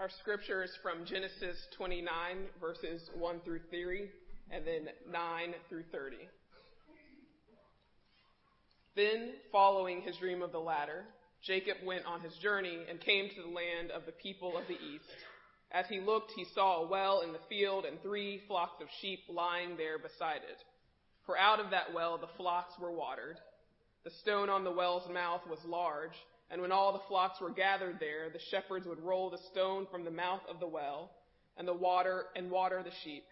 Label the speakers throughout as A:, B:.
A: Our scripture is from Genesis 29, verses 1 through 3, and then 9 through 30. Then, following his dream of the ladder, Jacob went on his journey and came to the land of the people of the east. As he looked, he saw a well in the field and three flocks of sheep lying there beside it. For out of that well the flocks were watered. The stone on the well's mouth was large and when all the flocks were gathered there, the shepherds would roll the stone from the mouth of the well and the water and water the sheep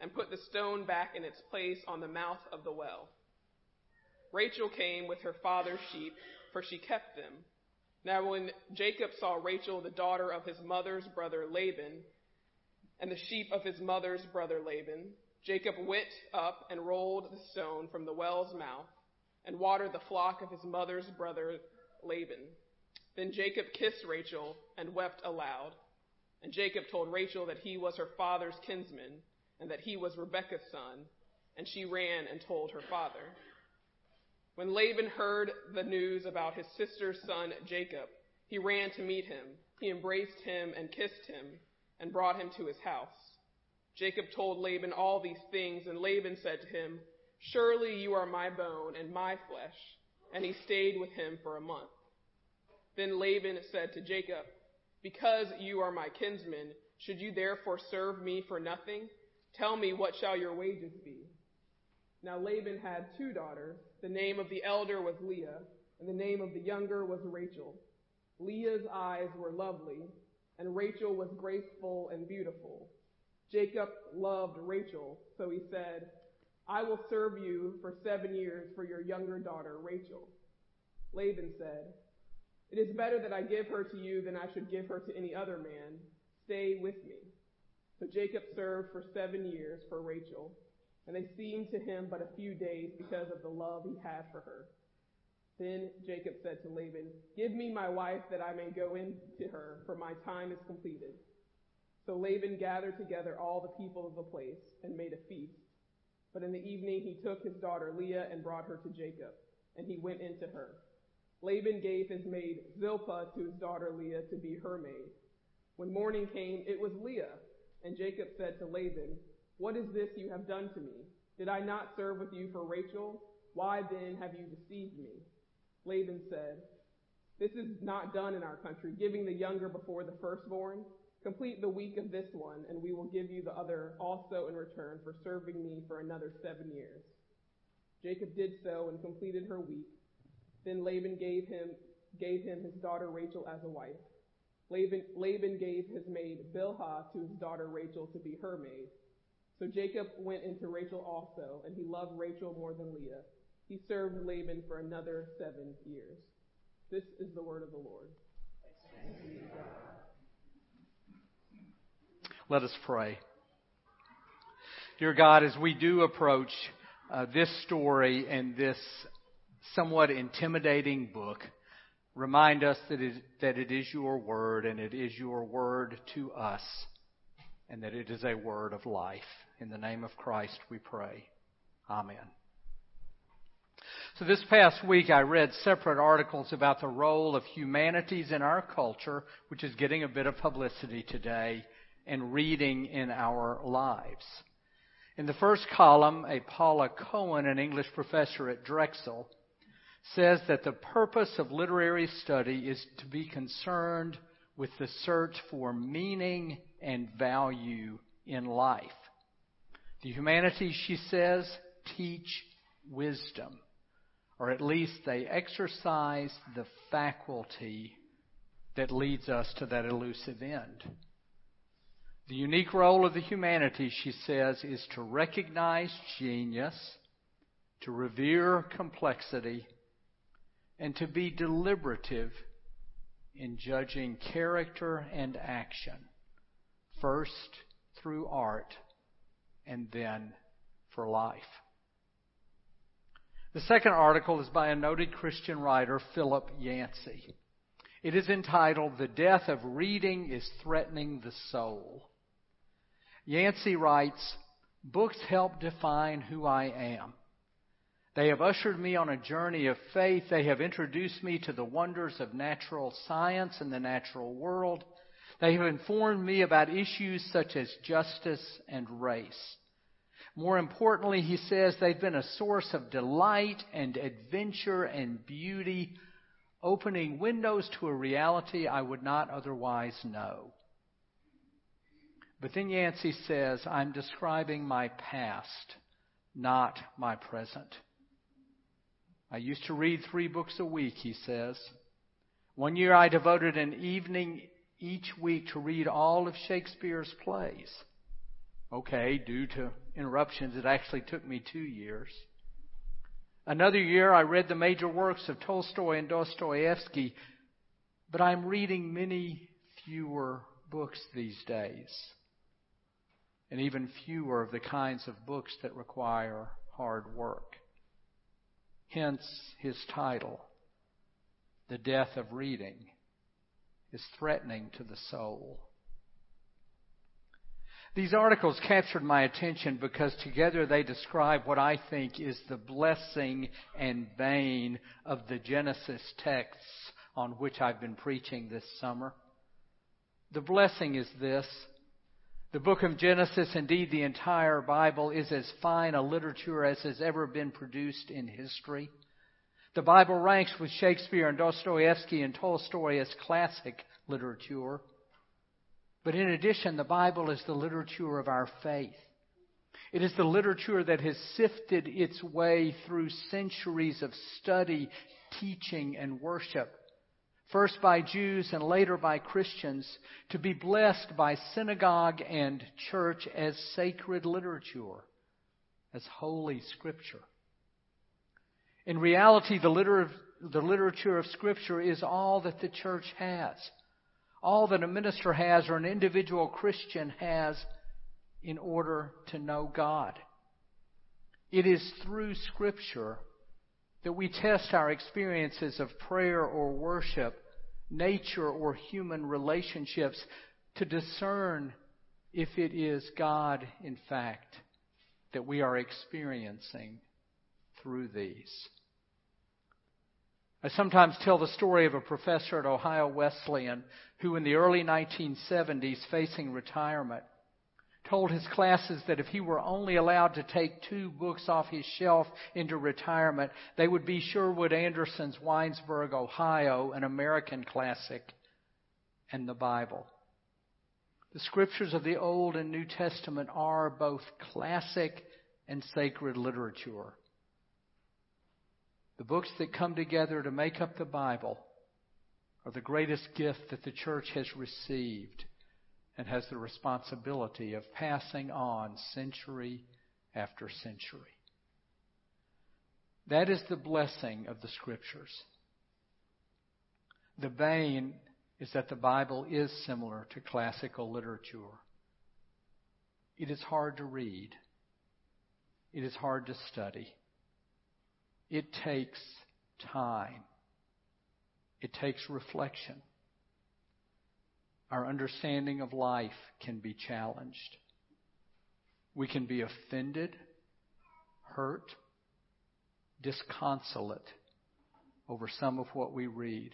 A: and put the stone back in its place on the mouth of the well. Rachel came with her father's sheep, for she kept them. Now when Jacob saw Rachel, the daughter of his mother's brother Laban, and the sheep of his mother's brother Laban, Jacob went up and rolled the stone from the well's mouth and watered the flock of his mother's brother Laban. Then Jacob kissed Rachel and wept aloud. And Jacob told Rachel that he was her father's kinsman and that he was Rebekah's son. And she ran and told her father. When Laban heard the news about his sister's son Jacob, he ran to meet him. He embraced him and kissed him and brought him to his house. Jacob told Laban all these things, and Laban said to him, Surely you are my bone and my flesh. And he stayed with him for a month. Then Laban said to Jacob, Because you are my kinsman, should you therefore serve me for nothing? Tell me, what shall your wages be? Now Laban had two daughters. The name of the elder was Leah, and the name of the younger was Rachel. Leah's eyes were lovely, and Rachel was graceful and beautiful. Jacob loved Rachel, so he said, I will serve you for seven years for your younger daughter, Rachel. Laban said, it is better that I give her to you than I should give her to any other man. Stay with me. So Jacob served for seven years for Rachel, and they seemed to him but a few days because of the love he had for her. Then Jacob said to Laban, Give me my wife that I may go in to her, for my time is completed. So Laban gathered together all the people of the place and made a feast. But in the evening he took his daughter Leah and brought her to Jacob, and he went into her. Laban gave his maid Zilpah to his daughter Leah to be her maid. When morning came, it was Leah. And Jacob said to Laban, What is this you have done to me? Did I not serve with you for Rachel? Why then have you deceived me? Laban said, This is not done in our country, giving the younger before the firstborn. Complete the week of this one, and we will give you the other also in return for serving me for another seven years. Jacob did so and completed her week. Then Laban gave him, gave him his daughter Rachel as a wife. Laban, Laban gave his maid Bilhah to his daughter Rachel to be her maid. So Jacob went into Rachel also, and he loved Rachel more than Leah. He served Laban for another seven years. This is the word of the Lord.
B: Let us pray. Dear God, as we do approach uh, this story and this somewhat intimidating book, remind us that it, that it is your word and it is your word to us and that it is a word of life. In the name of Christ we pray. Amen. So this past week I read separate articles about the role of humanities in our culture, which is getting a bit of publicity today, and reading in our lives. In the first column, a Paula Cohen, an English professor at Drexel, says that the purpose of literary study is to be concerned with the search for meaning and value in life. The humanities, she says, teach wisdom, or at least they exercise the faculty that leads us to that elusive end. The unique role of the humanities, she says, is to recognize genius, to revere complexity, and to be deliberative in judging character and action, first through art and then for life. The second article is by a noted Christian writer, Philip Yancey. It is entitled, The Death of Reading is Threatening the Soul. Yancey writes, Books help define who I am. They have ushered me on a journey of faith. They have introduced me to the wonders of natural science and the natural world. They have informed me about issues such as justice and race. More importantly, he says they've been a source of delight and adventure and beauty, opening windows to a reality I would not otherwise know. But then Yancey says, I'm describing my past, not my present. I used to read three books a week, he says. One year I devoted an evening each week to read all of Shakespeare's plays. Okay, due to interruptions, it actually took me two years. Another year I read the major works of Tolstoy and Dostoevsky, but I'm reading many fewer books these days. And even fewer of the kinds of books that require hard work. Hence his title, The Death of Reading, is threatening to the soul. These articles captured my attention because together they describe what I think is the blessing and bane of the Genesis texts on which I've been preaching this summer. The blessing is this. The book of Genesis, indeed the entire Bible, is as fine a literature as has ever been produced in history. The Bible ranks with Shakespeare and Dostoevsky and Tolstoy as classic literature. But in addition, the Bible is the literature of our faith. It is the literature that has sifted its way through centuries of study, teaching, and worship first by Jews and later by Christians, to be blessed by synagogue and church as sacred literature, as holy scripture. In reality, the, liter- the literature of Scripture is all that the church has, all that a minister has or an individual Christian has in order to know God. It is through Scripture that we test our experiences of prayer or worship, nature or human relationships to discern if it is God, in fact, that we are experiencing through these. I sometimes tell the story of a professor at Ohio Wesleyan who, in the early 1970s, facing retirement, told his classes that if he were only allowed to take two books off his shelf into retirement, they would be Sherwood Anderson's Winesburg, Ohio, an American classic, and the Bible. The scriptures of the Old and New Testament are both classic and sacred literature. The books that come together to make up the Bible are the greatest gift that the church has received and has the responsibility of passing on century after century. That is the blessing of the Scriptures. The bane is that the Bible is similar to classical literature. It is hard to read. It is hard to study. It takes time. It takes reflection our understanding of life can be challenged. We can be offended, hurt, disconsolate over some of what we read.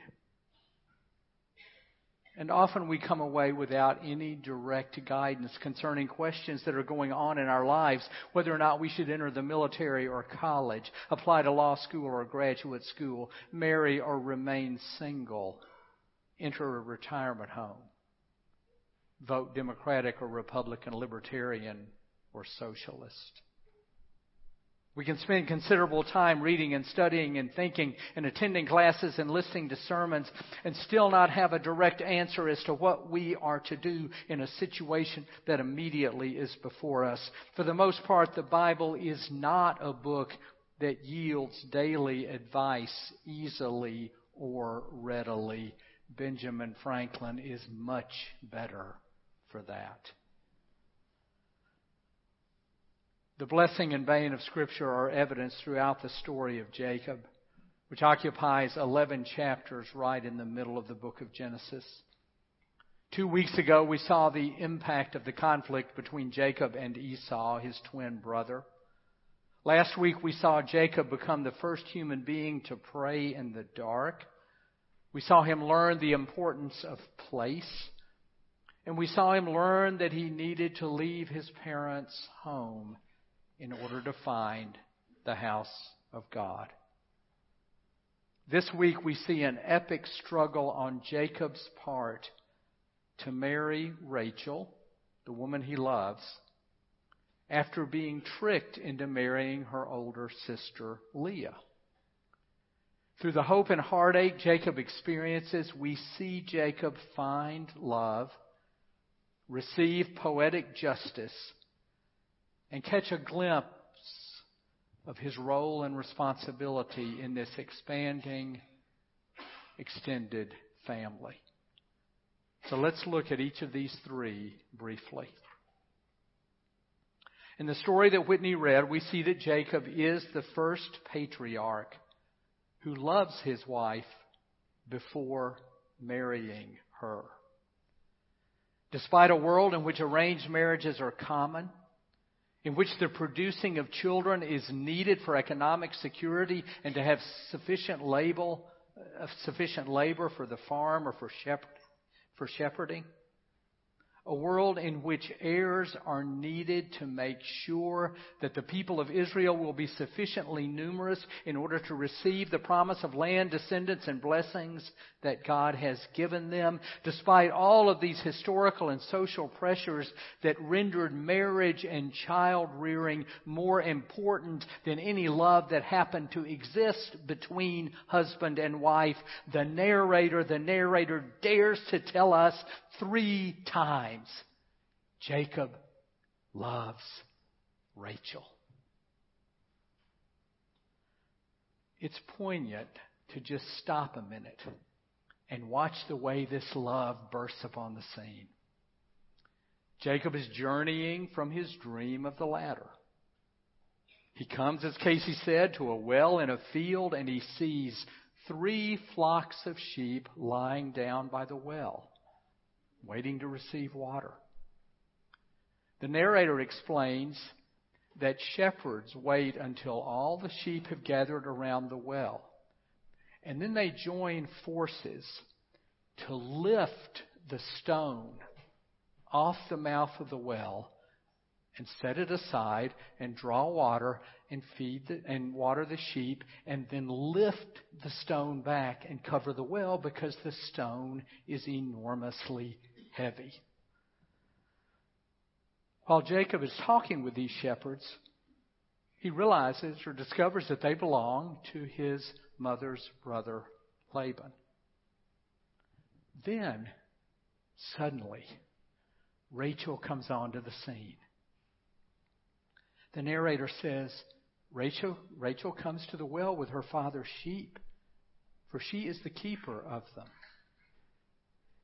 B: And often we come away without any direct guidance concerning questions that are going on in our lives, whether or not we should enter the military or college, apply to law school or graduate school, marry or remain single, enter a retirement home vote Democratic or Republican, Libertarian or Socialist. We can spend considerable time reading and studying and thinking and attending classes and listening to sermons and still not have a direct answer as to what we are to do in a situation that immediately is before us. For the most part, the Bible is not a book that yields daily advice easily or readily. Benjamin Franklin is much better for that. The blessing and bane of Scripture are evidenced throughout the story of Jacob, which occupies 11 chapters right in the middle of the book of Genesis. Two weeks ago, we saw the impact of the conflict between Jacob and Esau, his twin brother. Last week, we saw Jacob become the first human being to pray in the dark. We saw him learn the importance of place And we saw him learn that he needed to leave his parents' home in order to find the house of God. This week we see an epic struggle on Jacob's part to marry Rachel, the woman he loves, after being tricked into marrying her older sister Leah. Through the hope and heartache Jacob experiences, we see Jacob find love, receive poetic justice, and catch a glimpse of his role and responsibility in this expanding, extended family. So let's look at each of these three briefly. In the story that Whitney read, we see that Jacob is the first patriarch who loves his wife before marrying her. Despite a world in which arranged marriages are common, in which the producing of children is needed for economic security and to have sufficient labor, uh, sufficient labor for the farm or for, shepherd, for shepherding, a world in which heirs are needed to make sure that the people of Israel will be sufficiently numerous in order to receive the promise of land, descendants, and blessings that God has given them, despite all of these historical and social pressures that rendered marriage and child rearing more important than any love that happened to exist between husband and wife. The narrator, the narrator dares to tell us three times Jacob loves Rachel. It's poignant to just stop a minute and watch the way this love bursts upon the scene. Jacob is journeying from his dream of the ladder. He comes, as Casey said, to a well in a field and he sees three flocks of sheep lying down by the well waiting to receive water. The narrator explains that shepherds wait until all the sheep have gathered around the well. And then they join forces to lift the stone off the mouth of the well and set it aside and draw water and feed the, and water the sheep and then lift the stone back and cover the well because the stone is enormously heavy. While Jacob is talking with these shepherds, he realizes or discovers that they belong to his mother's brother Laban. Then, suddenly, Rachel comes onto the scene. The narrator says, Rachel, Rachel comes to the well with her father's sheep, for she is the keeper of them.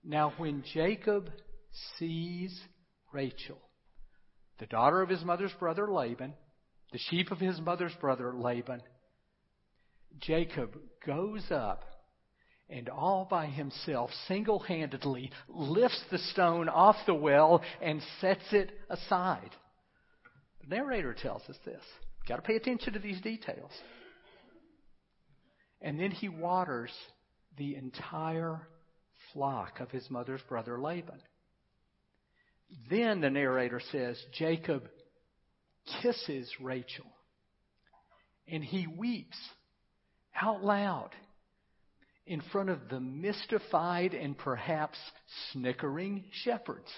B: Now, when Jacob sees Rachel, the daughter of his mother's brother Laban, the sheep of his mother's brother Laban, Jacob goes up and all by himself, single handedly, lifts the stone off the well and sets it aside. The narrator tells us this. You've got to pay attention to these details. And then he waters the entire flock of his mother's brother Laban. Then the narrator says Jacob kisses Rachel and he weeps out loud in front of the mystified and perhaps snickering shepherds.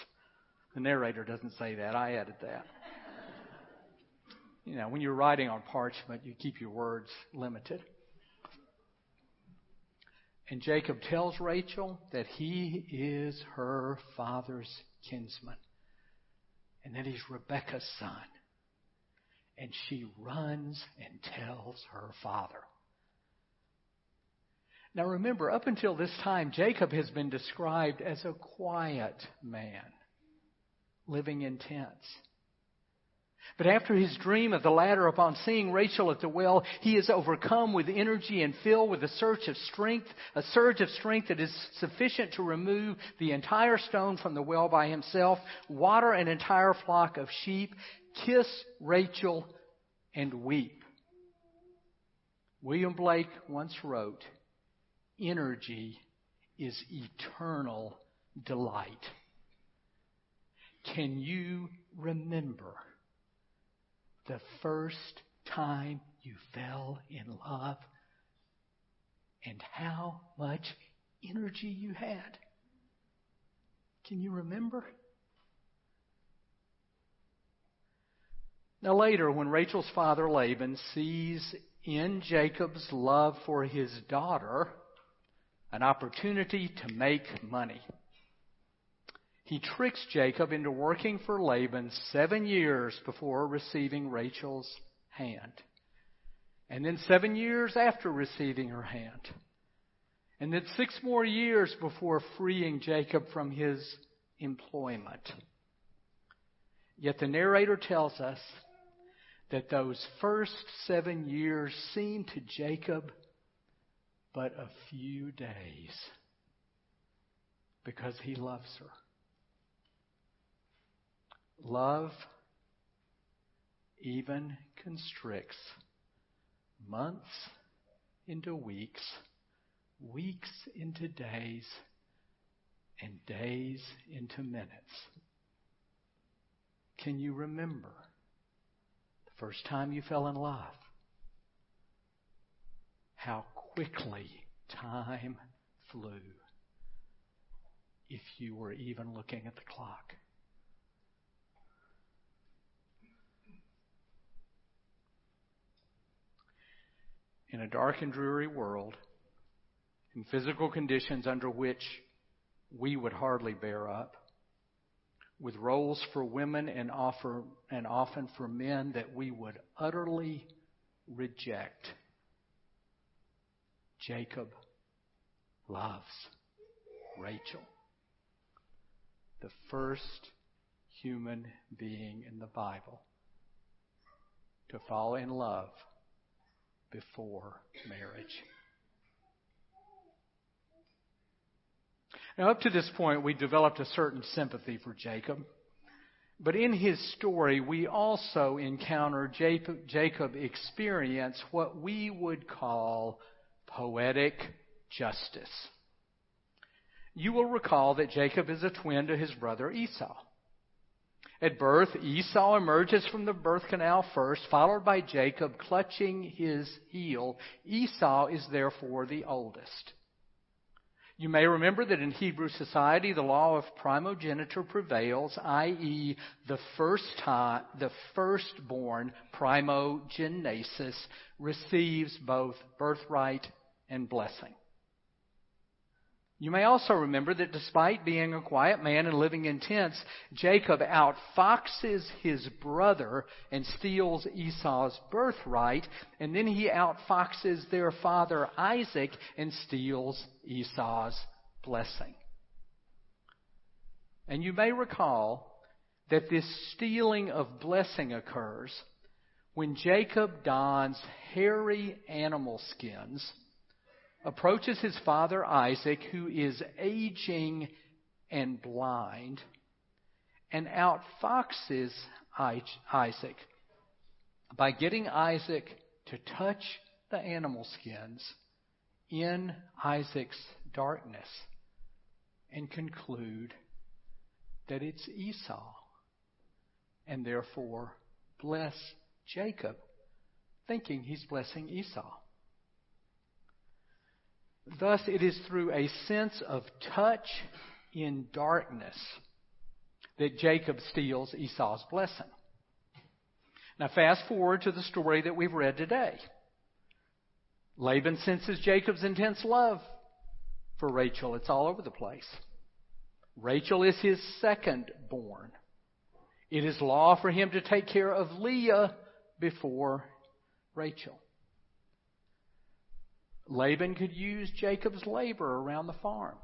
B: The narrator doesn't say that. I added that. You know, when you're writing on parchment, you keep your words limited. And Jacob tells Rachel that he is her father's kinsman and that he's Rebekah's son. And she runs and tells her father. Now remember, up until this time, Jacob has been described as a quiet man living in tents. But after his dream of the ladder, upon seeing Rachel at the well, he is overcome with energy and filled with a surge of strength, a surge of strength that is sufficient to remove the entire stone from the well by himself, water an entire flock of sheep, kiss Rachel, and weep. William Blake once wrote, Energy is eternal delight. Can you remember the first time you fell in love and how much energy you had? Can you remember? Now, later, when Rachel's father Laban sees in Jacob's love for his daughter an opportunity to make money, he tricks Jacob into working for Laban seven years before receiving Rachel's hand. And then seven years after receiving her hand. And then six more years before freeing Jacob from his employment. Yet the narrator tells us that those first seven years seemed to Jacob but a few days because he loves her. Love even constricts months into weeks, weeks into days, and days into minutes. Can you remember the first time you fell in love? How quickly time flew if you were even looking at the clock. In a dark and dreary world, in physical conditions under which we would hardly bear up, with roles for women and, offer, and often for men that we would utterly reject. Jacob loves Rachel, the first human being in the Bible to fall in love before marriage. Now, up to this point, we developed a certain sympathy for Jacob. But in his story, we also encounter Jacob, Jacob experience what we would call poetic justice. You will recall that Jacob is a twin to his brother Esau. At birth, Esau emerges from the birth canal first, followed by Jacob clutching his heel. Esau is therefore the oldest. You may remember that in Hebrew society, the law of primogeniture prevails, i.e., the first time, the firstborn primogenesis receives both birthright and blessing. You may also remember that despite being a quiet man and living in tents, Jacob outfoxes his brother and steals Esau's birthright, and then he outfoxes their father Isaac and steals Esau's blessing. And you may recall that this stealing of blessing occurs when Jacob dons hairy animal skins approaches his father Isaac, who is aging and blind, and outfoxes Isaac by getting Isaac to touch the animal skins in Isaac's darkness and conclude that it's Esau and therefore bless Jacob, thinking he's blessing Esau. Thus, it is through a sense of touch in darkness that Jacob steals Esau's blessing. Now, fast forward to the story that we've read today. Laban senses Jacob's intense love for Rachel. It's all over the place. Rachel is his second born. It is law for him to take care of Leah before Rachel. Laban could use Jacob's labor around the farm.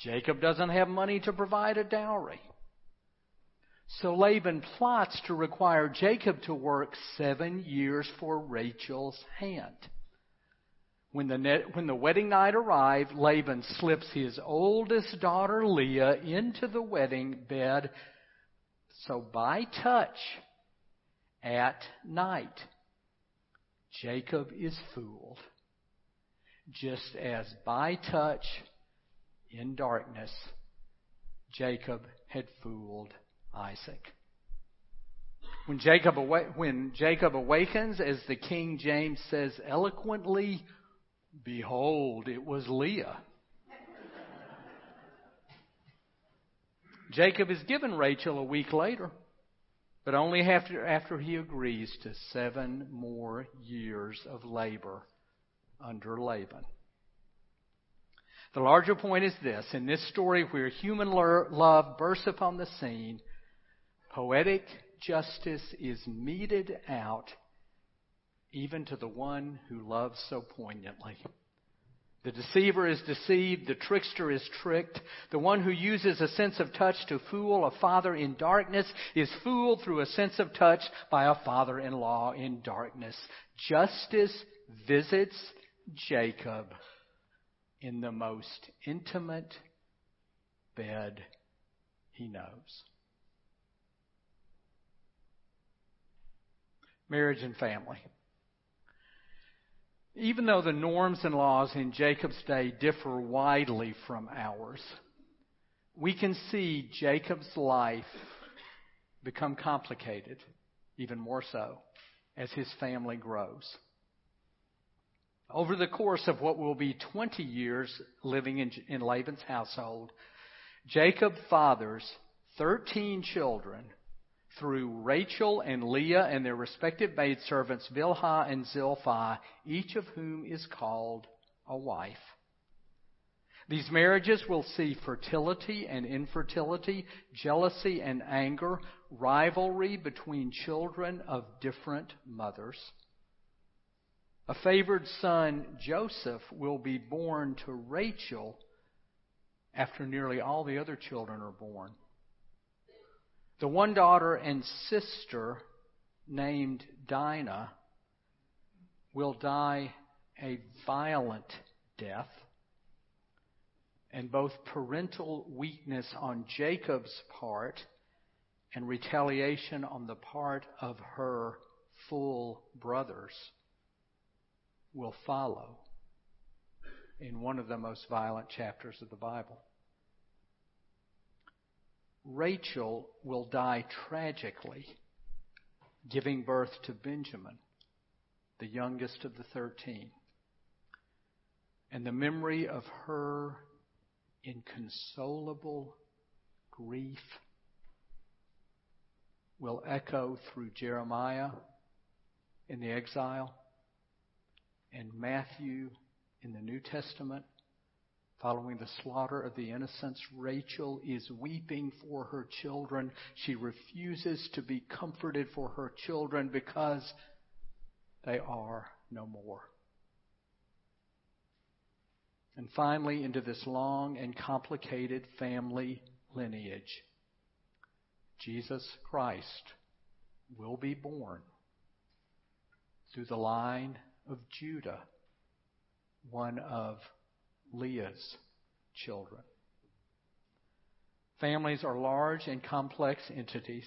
B: Jacob doesn't have money to provide a dowry. So Laban plots to require Jacob to work seven years for Rachel's hand. When the, net, when the wedding night arrived, Laban slips his oldest daughter Leah into the wedding bed. So by touch, at night, Jacob is fooled just as by touch in darkness, Jacob had fooled Isaac. When Jacob, when Jacob awakens, as the King James says eloquently, behold, it was Leah. Jacob is given Rachel a week later, but only after, after he agrees to seven more years of labor under Laban. The larger point is this in this story, where human love bursts upon the scene, poetic justice is meted out even to the one who loves so poignantly. The deceiver is deceived, the trickster is tricked. The one who uses a sense of touch to fool a father in darkness is fooled through a sense of touch by a father in law in darkness. Justice visits Jacob in the most intimate bed he knows. Marriage and family. Even though the norms and laws in Jacob's day differ widely from ours, we can see Jacob's life become complicated, even more so, as his family grows. Over the course of what will be 20 years living in, in Laban's household, Jacob fathers 13 children through Rachel and Leah and their respective maidservants, Bilhah and Zilpah, each of whom is called a wife. These marriages will see fertility and infertility, jealousy and anger, rivalry between children of different mothers. A favored son, Joseph, will be born to Rachel after nearly all the other children are born. The one daughter and sister named Dinah will die a violent death, and both parental weakness on Jacob's part and retaliation on the part of her full brothers will follow in one of the most violent chapters of the Bible. Rachel will die tragically, giving birth to Benjamin, the youngest of the thirteen. And the memory of her inconsolable grief will echo through Jeremiah in the exile and Matthew in the New Testament Following the slaughter of the innocents, Rachel is weeping for her children. She refuses to be comforted for her children because they are no more. And finally, into this long and complicated family lineage, Jesus Christ will be born through the line of Judah, one of Leah's children. Families are large and complex entities.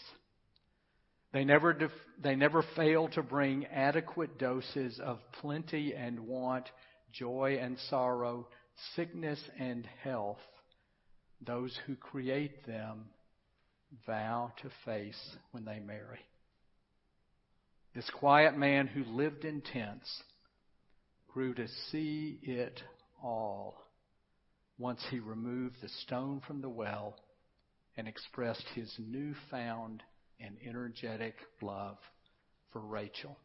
B: They never, def- they never fail to bring adequate doses of plenty and want, joy and sorrow, sickness and health. Those who create them vow to face when they marry. This quiet man who lived in tents grew to see it all once he removed the stone from the well and expressed his newfound and energetic love for Rachel.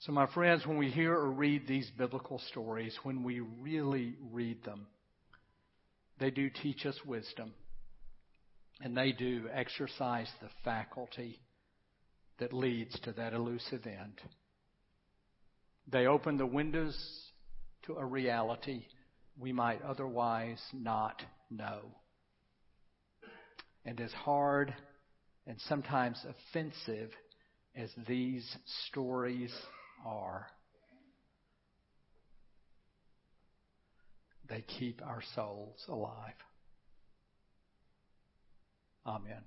B: So, my friends, when we hear or read these biblical stories, when we really read them, they do teach us wisdom. And they do exercise the faculty that leads to that elusive end. They open the windows to a reality we might otherwise not know. And as hard and sometimes offensive as these stories are, they keep our souls alive. Amen.